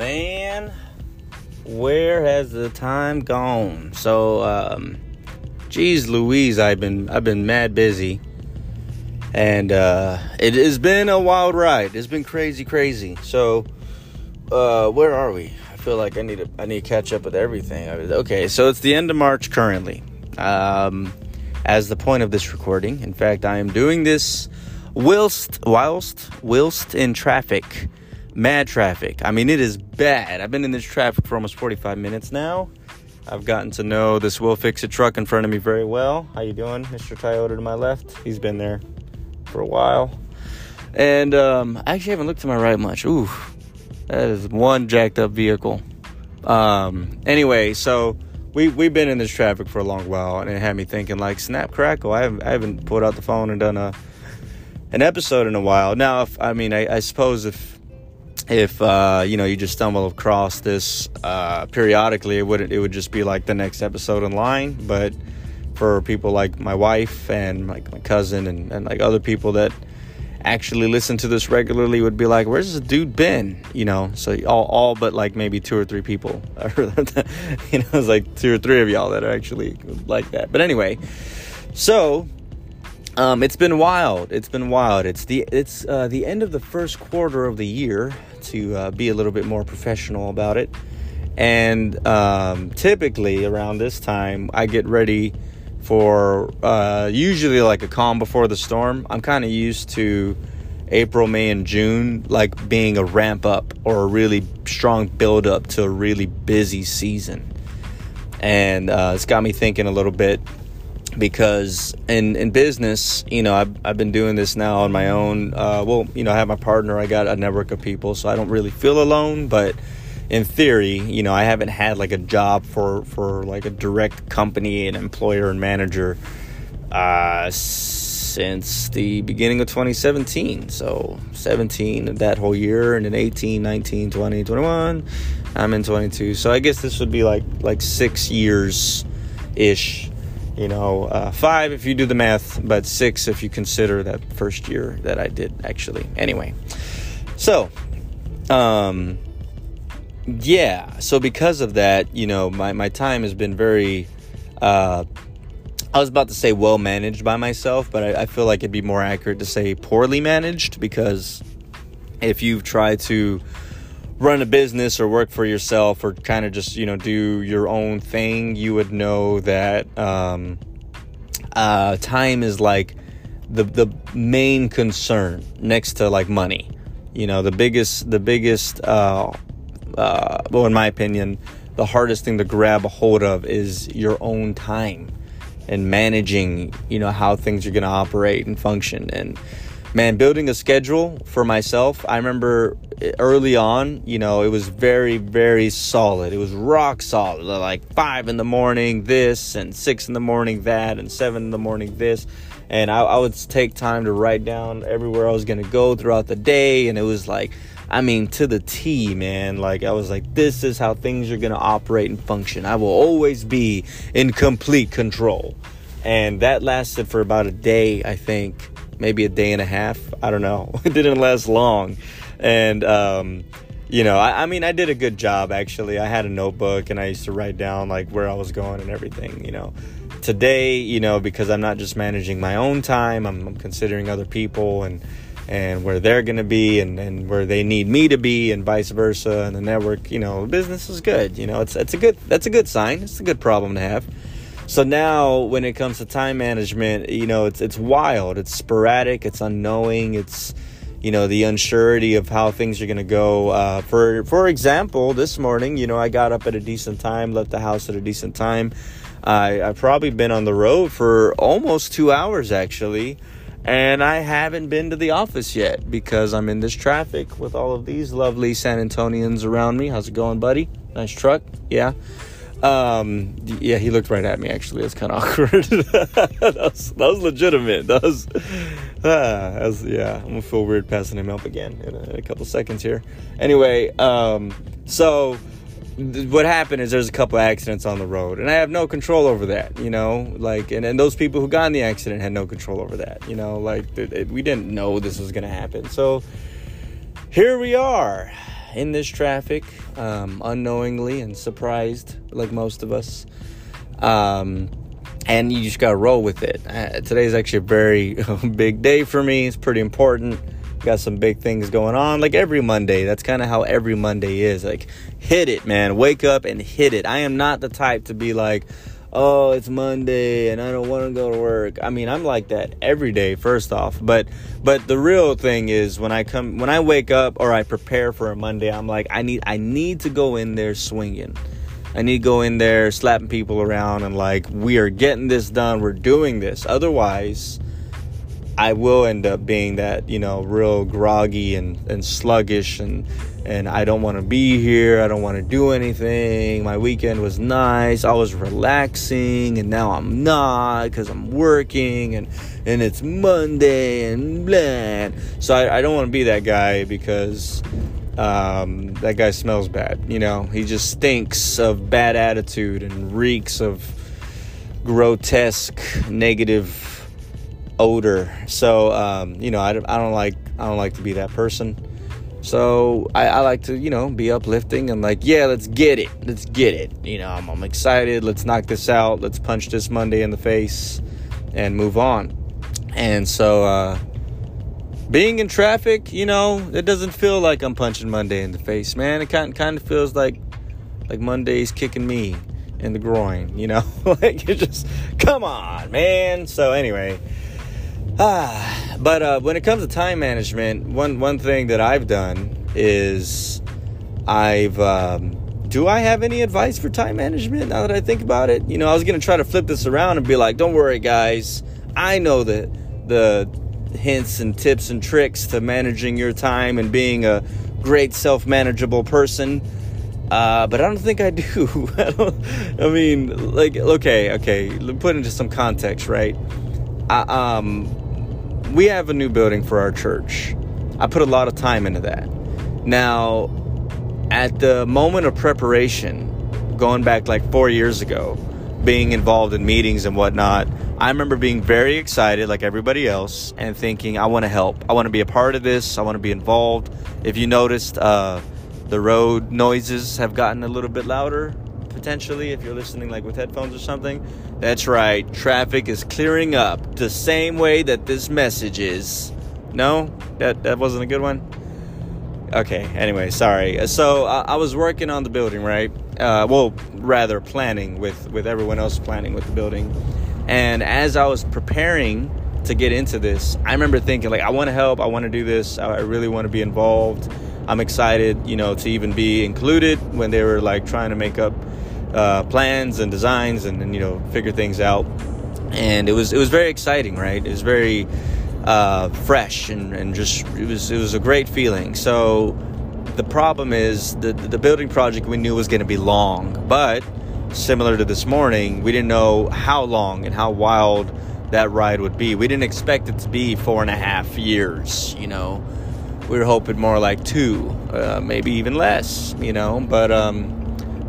man, where has the time gone? So, um, geez, Louise, I've been I've been mad busy, and uh, it has been a wild ride. It's been crazy, crazy. So, uh, where are we? I feel like I need to I need to catch up with everything. Okay, so it's the end of March currently. Um, as the point of this recording. In fact, I am doing this whilst whilst whilst in traffic mad traffic. I mean it is bad. I've been in this traffic for almost 45 minutes now. I've gotten to know this will fix it truck in front of me very well. How you doing mr toyota to my left? He's been there for a while. And um, i actually haven't looked to my right much. Ooh that is one jacked up vehicle. Um, anyway so we we've been in this traffic for a long while and it had me thinking like snap crackle i haven't, I haven't pulled out the phone and done a an episode in a while. Now, if I mean, I, I suppose if if uh, you know you just stumble across this uh, periodically, it would it would just be like the next episode in line. But for people like my wife and like my cousin and, and like other people that actually listen to this regularly would be like, "Where's this dude been?" You know. So all all but like maybe two or three people, you know, it's like two or three of y'all that are actually like that. But anyway, so um, it's been wild. It's been wild. It's the it's uh, the end of the first quarter of the year to uh, be a little bit more professional about it. And um, typically around this time, I get ready for uh, usually like a calm before the storm. I'm kind of used to April, May, and June like being a ramp up or a really strong build up to a really busy season. And uh, it's got me thinking a little bit because in in business, you know, I've I've been doing this now on my own. Uh, well, you know, I have my partner. I got a network of people, so I don't really feel alone. But in theory, you know, I haven't had like a job for for like a direct company, an employer and manager uh, since the beginning of 2017. So 17 that whole year, and then 18, 19, 20, 21. I'm in 22. So I guess this would be like like six years ish you know, uh, five if you do the math, but six if you consider that first year that I did actually. Anyway, so, um, yeah, so because of that, you know, my, my time has been very, uh, I was about to say well managed by myself, but I, I feel like it'd be more accurate to say poorly managed because if you've tried to, run a business or work for yourself or kind of just you know do your own thing you would know that um, uh, time is like the the main concern next to like money. You know the biggest the biggest uh, uh, well in my opinion the hardest thing to grab a hold of is your own time and managing you know how things are going to operate and function. And man, building a schedule for myself, I remember early on, you know, it was very, very solid. It was rock solid. Like five in the morning, this, and six in the morning, that, and seven in the morning, this. And I, I would take time to write down everywhere I was going to go throughout the day. And it was like, I mean, to the T, man. Like, I was like, this is how things are going to operate and function. I will always be in complete control. And that lasted for about a day, I think maybe a day and a half. I don't know. it didn't last long. And, um, you know, I, I, mean, I did a good job actually. I had a notebook and I used to write down like where I was going and everything, you know. Today, you know, because I'm not just managing my own time, I'm, I'm considering other people and and where they're going to be and, and where they need me to be and vice versa and the network you know business is good you know it's it's a good that's a good sign it's a good problem to have so now, when it comes to time management, you know, it's it's wild. It's sporadic. It's unknowing. It's you know the unsurety of how things are going to go. Uh, for for example, this morning, you know, I got up at a decent time, left the house at a decent time. I I've probably been on the road for almost two hours actually, and I haven't been to the office yet because I'm in this traffic with all of these lovely San Antonians around me. How's it going, buddy? Nice truck, yeah. Um, yeah, he looked right at me. Actually, it's kind of awkward. that, was, that, was, legitimate. That was, ah, that was, yeah. I'm gonna feel weird passing him up again in a, in a couple seconds here. Anyway, um, so th- what happened is there's a couple accidents on the road, and I have no control over that. You know, like, and, and those people who got in the accident had no control over that. You know, like th- th- we didn't know this was gonna happen. So here we are in this traffic, um, unknowingly and surprised, like most of us. Um, and you just gotta roll with it. Uh, today's actually a very big day for me. It's pretty important. Got some big things going on, like every Monday. That's kind of how every Monday is. Like, hit it, man. Wake up and hit it. I am not the type to be like, oh, it's Monday and I don't want to go to work. I mean, I'm like that every day first off, but but the real thing is when I come when I wake up or I prepare for a Monday, I'm like I need I need to go in there swinging. I need to go in there slapping people around and like we are getting this done. We're doing this. Otherwise, I will end up being that, you know, real groggy and, and sluggish and and I don't want to be here. I don't want to do anything. My weekend was nice. I was relaxing and now I'm not because I'm working and and it's Monday and blah. So I, I don't want to be that guy because um, that guy smells bad. You know, he just stinks of bad attitude and reeks of grotesque negative odor. So um, you know, I, I don't like I don't like to be that person. So I, I, like to you know be uplifting and like yeah, let's get it, let's get it. You know, I'm, I'm excited. Let's knock this out. Let's punch this Monday in the face and move on. And so uh, being in traffic, you know, it doesn't feel like I'm punching Monday in the face, man. It kind kind of feels like like Monday's kicking me in the groin, you know? like it just come on, man. So anyway, Ah, but uh, when it comes to time management, one one thing that I've done is I've um, do I have any advice for time management now that I think about it? You know, I was gonna try to flip this around and be like, "Don't worry, guys, I know the the hints and tips and tricks to managing your time and being a great self-manageable person." Uh, but I don't think I do. I, mean, like, okay, okay, put into some context, right? I, um, we have a new building for our church. I put a lot of time into that. Now, at the moment of preparation, going back like four years ago, being involved in meetings and whatnot, I remember being very excited, like everybody else, and thinking, I want to help. I want to be a part of this. I want to be involved. If you noticed, uh, the road noises have gotten a little bit louder potentially if you're listening like with headphones or something. That's right, traffic is clearing up the same way that this message is. No, that that wasn't a good one. Okay. Anyway, sorry. So uh, I was working on the building, right? Uh, well, rather planning with with everyone else planning with the building, and as I was preparing to get into this, I remember thinking like, I want to help. I want to do this. I really want to be involved. I'm excited, you know, to even be included when they were like trying to make up uh, plans and designs and, and, you know figure things out. And it was it was very exciting, right? It was very uh, fresh and, and just it was it was a great feeling. So the problem is the the building project we knew was going to be long, but similar to this morning, we didn't know how long and how wild that ride would be. We didn't expect it to be four and a half years, you know. We were hoping more like two, uh, maybe even less, you know. But um,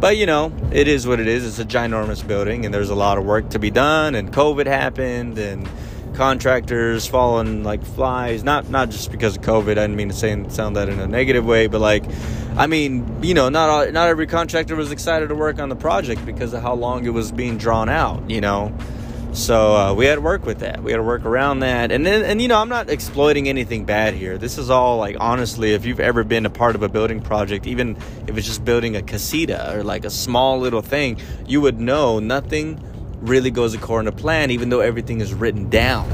but you know, it is what it is. It's a ginormous building, and there's a lot of work to be done. And COVID happened, and contractors falling like flies. Not not just because of COVID. I didn't mean to say sound that in a negative way, but like, I mean, you know, not all, not every contractor was excited to work on the project because of how long it was being drawn out. You know, so uh, we had to work with that. We had to work around that. And then, and you know, I'm not exploiting anything bad here. This is all like, honestly, if you've ever been a part of a building project, even if it's just building a casita or like a small little thing, you would know nothing really goes according to plan, even though everything is written down.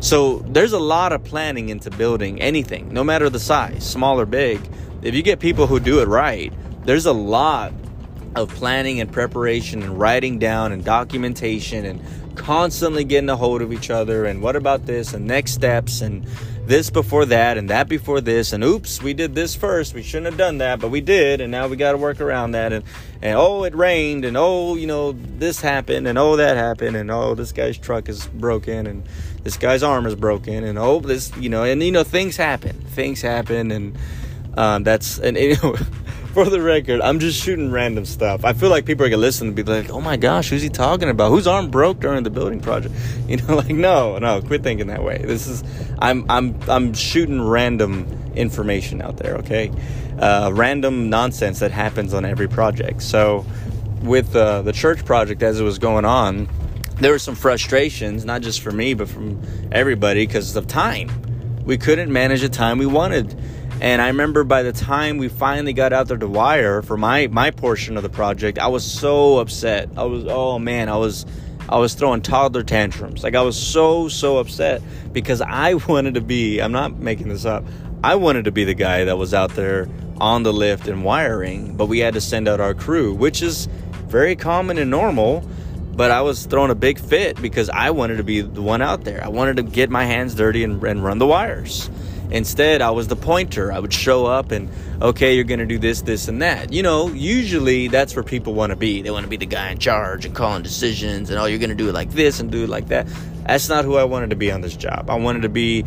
So there's a lot of planning into building anything, no matter the size, small or big. If you get people who do it right, there's a lot of planning and preparation and writing down and documentation and constantly getting a hold of each other and what about this and next steps and this before that and that before this and oops we did this first we shouldn't have done that but we did and now we got to work around that and and oh it rained and oh you know this happened and oh that happened and oh this guy's truck is broken and this guy's arm is broken and oh this you know and you know things happen things happen and um, that's and you know for the record, I'm just shooting random stuff. I feel like people are gonna listen and be like, "Oh my gosh, who's he talking about? Whose arm broke during the building project?" You know, like no, no, quit thinking that way. This is I'm I'm I'm shooting random information out there. Okay, uh, random nonsense that happens on every project. So with uh, the church project as it was going on, there were some frustrations, not just for me, but from everybody because of time. We couldn't manage the time we wanted and I remember by the time we finally got out there to wire for my my portion of the project, I was so upset. I was oh man, I was I was throwing toddler tantrums. Like I was so so upset because I wanted to be, I'm not making this up. I wanted to be the guy that was out there on the lift and wiring, but we had to send out our crew, which is very common and normal. But I was throwing a big fit because I wanted to be the one out there. I wanted to get my hands dirty and, and run the wires. Instead, I was the pointer. I would show up and, okay, you're going to do this, this, and that. You know, usually that's where people want to be. They want to be the guy in charge and calling decisions and, oh, you're going to do it like this and do it like that. That's not who I wanted to be on this job. I wanted to be,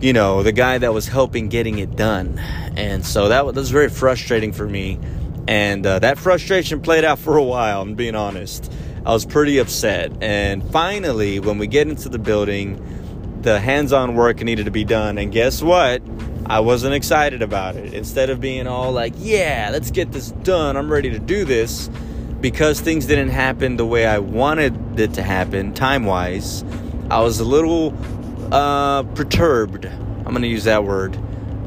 you know, the guy that was helping getting it done. And so that was, that was very frustrating for me. And uh, that frustration played out for a while, I'm being honest. I was pretty upset. And finally, when we get into the building, the hands-on work needed to be done and guess what? I wasn't excited about it. Instead of being all like yeah let's get this done i'm ready to do this because things didn't happen the way i wanted it to happen time-wise i was a little uh, perturbed. I'm gonna use that word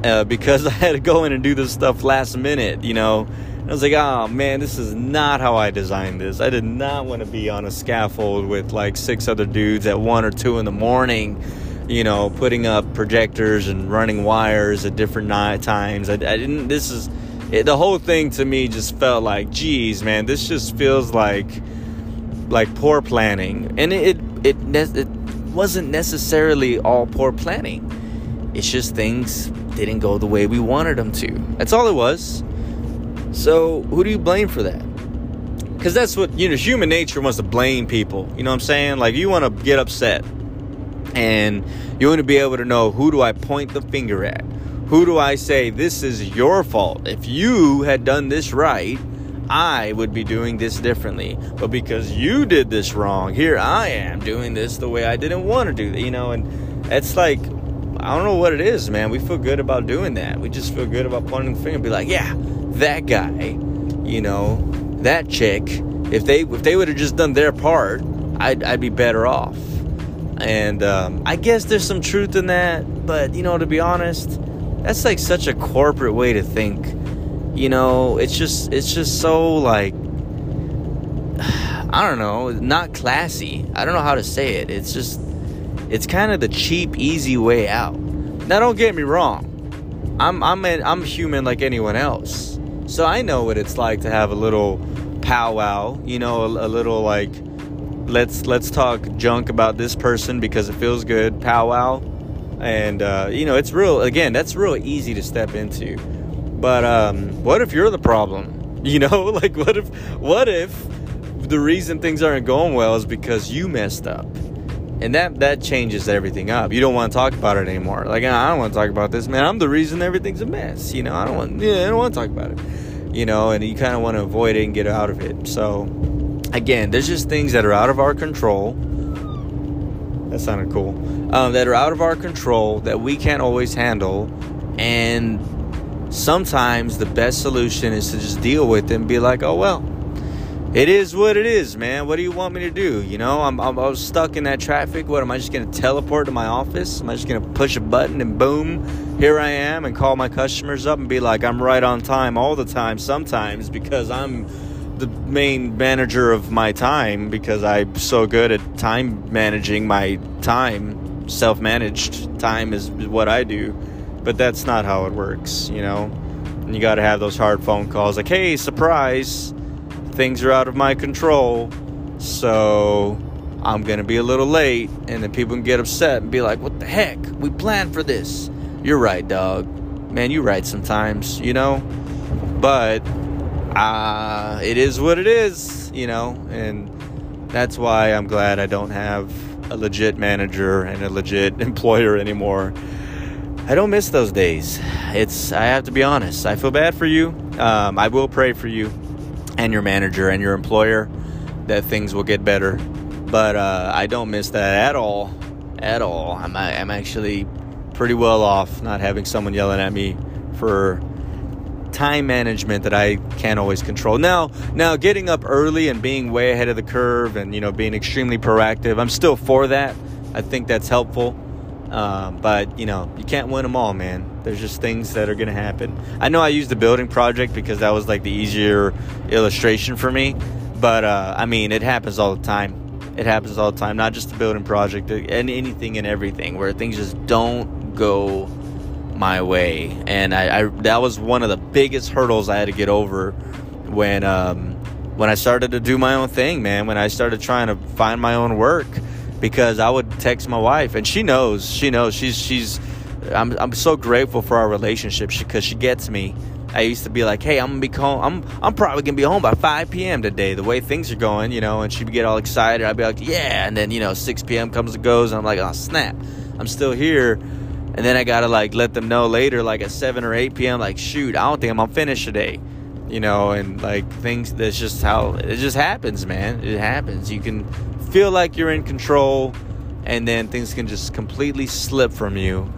uh, because i had to go in and do this stuff last minute you know? I was like, oh man, this is not how I designed this. I did not want to be on a scaffold with like six other dudes at one or two in the morning you know, putting up projectors and running wires at different night times. I, I didn't. This is it, the whole thing to me just felt like, geez, man, this just feels like like poor planning, and it it it, it wasn't necessarily all poor planning. It's just things didn't go the way we wanted them to. That's all it was. So who do you blame for that? Because that's what you know. Human nature wants to blame people. You know what I'm saying? Like you want to get upset and you want to be able to know who do I point the finger at? Who do I say this is your fault? If you had done this right, I would be doing this differently. But because you did this wrong, here I am doing this the way I didn't want to do you know, and it's like I don't know what it is, man. We feel good about doing that. We just feel good about pointing the finger and be like, yeah, that guy, you know, that chick. If they if they would have just done their part, I'd I'd be better off. And um, I guess there's some truth in that, but you know, to be honest, that's like such a corporate way to think. You know, it's just it's just so like I don't know, not classy. I don't know how to say it. It's just it's kind of the cheap, easy way out. Now, don't get me wrong. I'm I'm a, I'm human like anyone else, so I know what it's like to have a little powwow. You know, a, a little like let's let's talk junk about this person because it feels good. Powwow. And uh, you know it's real again that's real easy to step into. But um, what if you're the problem? You know like what if what if the reason things aren't going well is because you messed up? And that that changes everything up. You don't want to talk about it anymore. Like i don't want to talk about this man. I'm the reason everything's a mess you know? I don't want yeah i don't want to talk about it you know? And you kind of want to avoid it and get out of it. So again, there's just things that are out of our control. That sounded cool. Um, that are out of our control that we can't always handle. And sometimes the best solution is to just deal with them and be like, oh, well, it is what it is, man. What do you want me to do? You know, I'm, I'm I stuck in that traffic. What am I just going to teleport to my office? Am I just going to push a button and boom, here I am and call my customers up and be like, I'm right on time all the time sometimes because I'm the main manager of my time because I'm so good at time managing my time. Self managed time is what I do, but that's not how it works, you know? And you got to have those hard phone calls like, hey, surprise, things are out of my control, so I'm to be a little late. And then people can get upset and be like, what the heck? We planned for this. You're right, dog. Man, you're right sometimes, you know? But uh, it is what it is, you know, and that's why I'm glad I don't have a legit manager and a legit employer anymore. I don't miss those days. it's I have to be honest. I feel bad for you. Um, I will pray for you and your manager and your employer that things will get better. But uh, I don't miss that at all, at all. I'm I'm actually pretty well off not having someone yelling at me for time management that I can't always control. Now, now getting up early and being way ahead of the curve and you know being extremely proactive, I'm still for that. I think that's helpful. Um, but you know, you can't win them all, man. There's just things that are gonna happen. I know I used the building project because that was like the easier illustration for me. But uh, I mean, it happens all the time. It happens all the time. Not just the building project, and anything and everything where things just don't go my way. And I, I that was one of the biggest hurdles I had to get over when um, when I started to do my own thing, man. When I started trying to find my own work, because I would text my wife, and she knows, she knows, she's she's. I'm I'm so grateful for our relationship because she, gets me. I used to be like, "Hey, I'm gonna be home. I'm I'm probably gonna be home by 5 p.m. today. The way things are going, you know." And she'd get all excited. I'd be like, "Yeah," and then you know, 6 p.m. comes and goes, and I'm like, "Oh snap, I'm still here." And then I gotta like let them know later, like at seven or eight p.m. Like, shoot, I don't think I'm gonna finish today, you know. And like things, that's just how it just happens, man. It happens. You can feel like you're in control, and then things can just completely slip from you.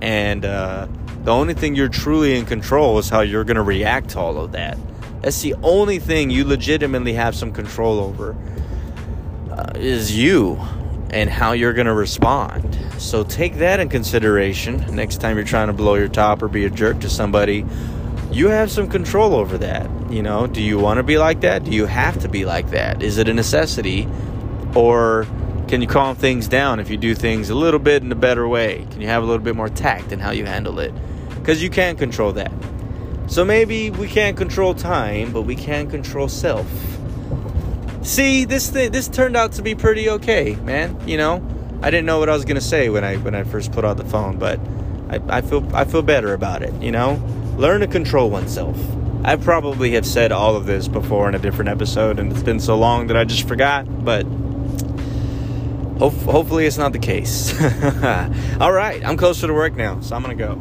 And uh, the only thing you're truly in control is how you're gonna react to all of that. That's the only thing you legitimately have some control over. Uh, is you and how you're to respond. So take that in consideration next time you're trying to blow your top or be a jerk to somebody. You have some control over that. You know, do you want to be like that? Do you have to be like that? Is it a necessity? Or can you calm things down if you do things a little bit in a better way? Can you have a little bit more tact in how you handle it? Because you can't control that. So maybe we can't control time, but we can control self. See, this thing, this turned out to be pretty okay, man. You know, I didn't know what I was gonna say when I when I first put on the phone, but I, I feel I feel better about it. You know, learn to control oneself. I probably have said all of this before in a different episode, and it's been so long that I just forgot. But ho- hopefully, it's not the case. all right, I'm closer to work now, so I'm gonna go.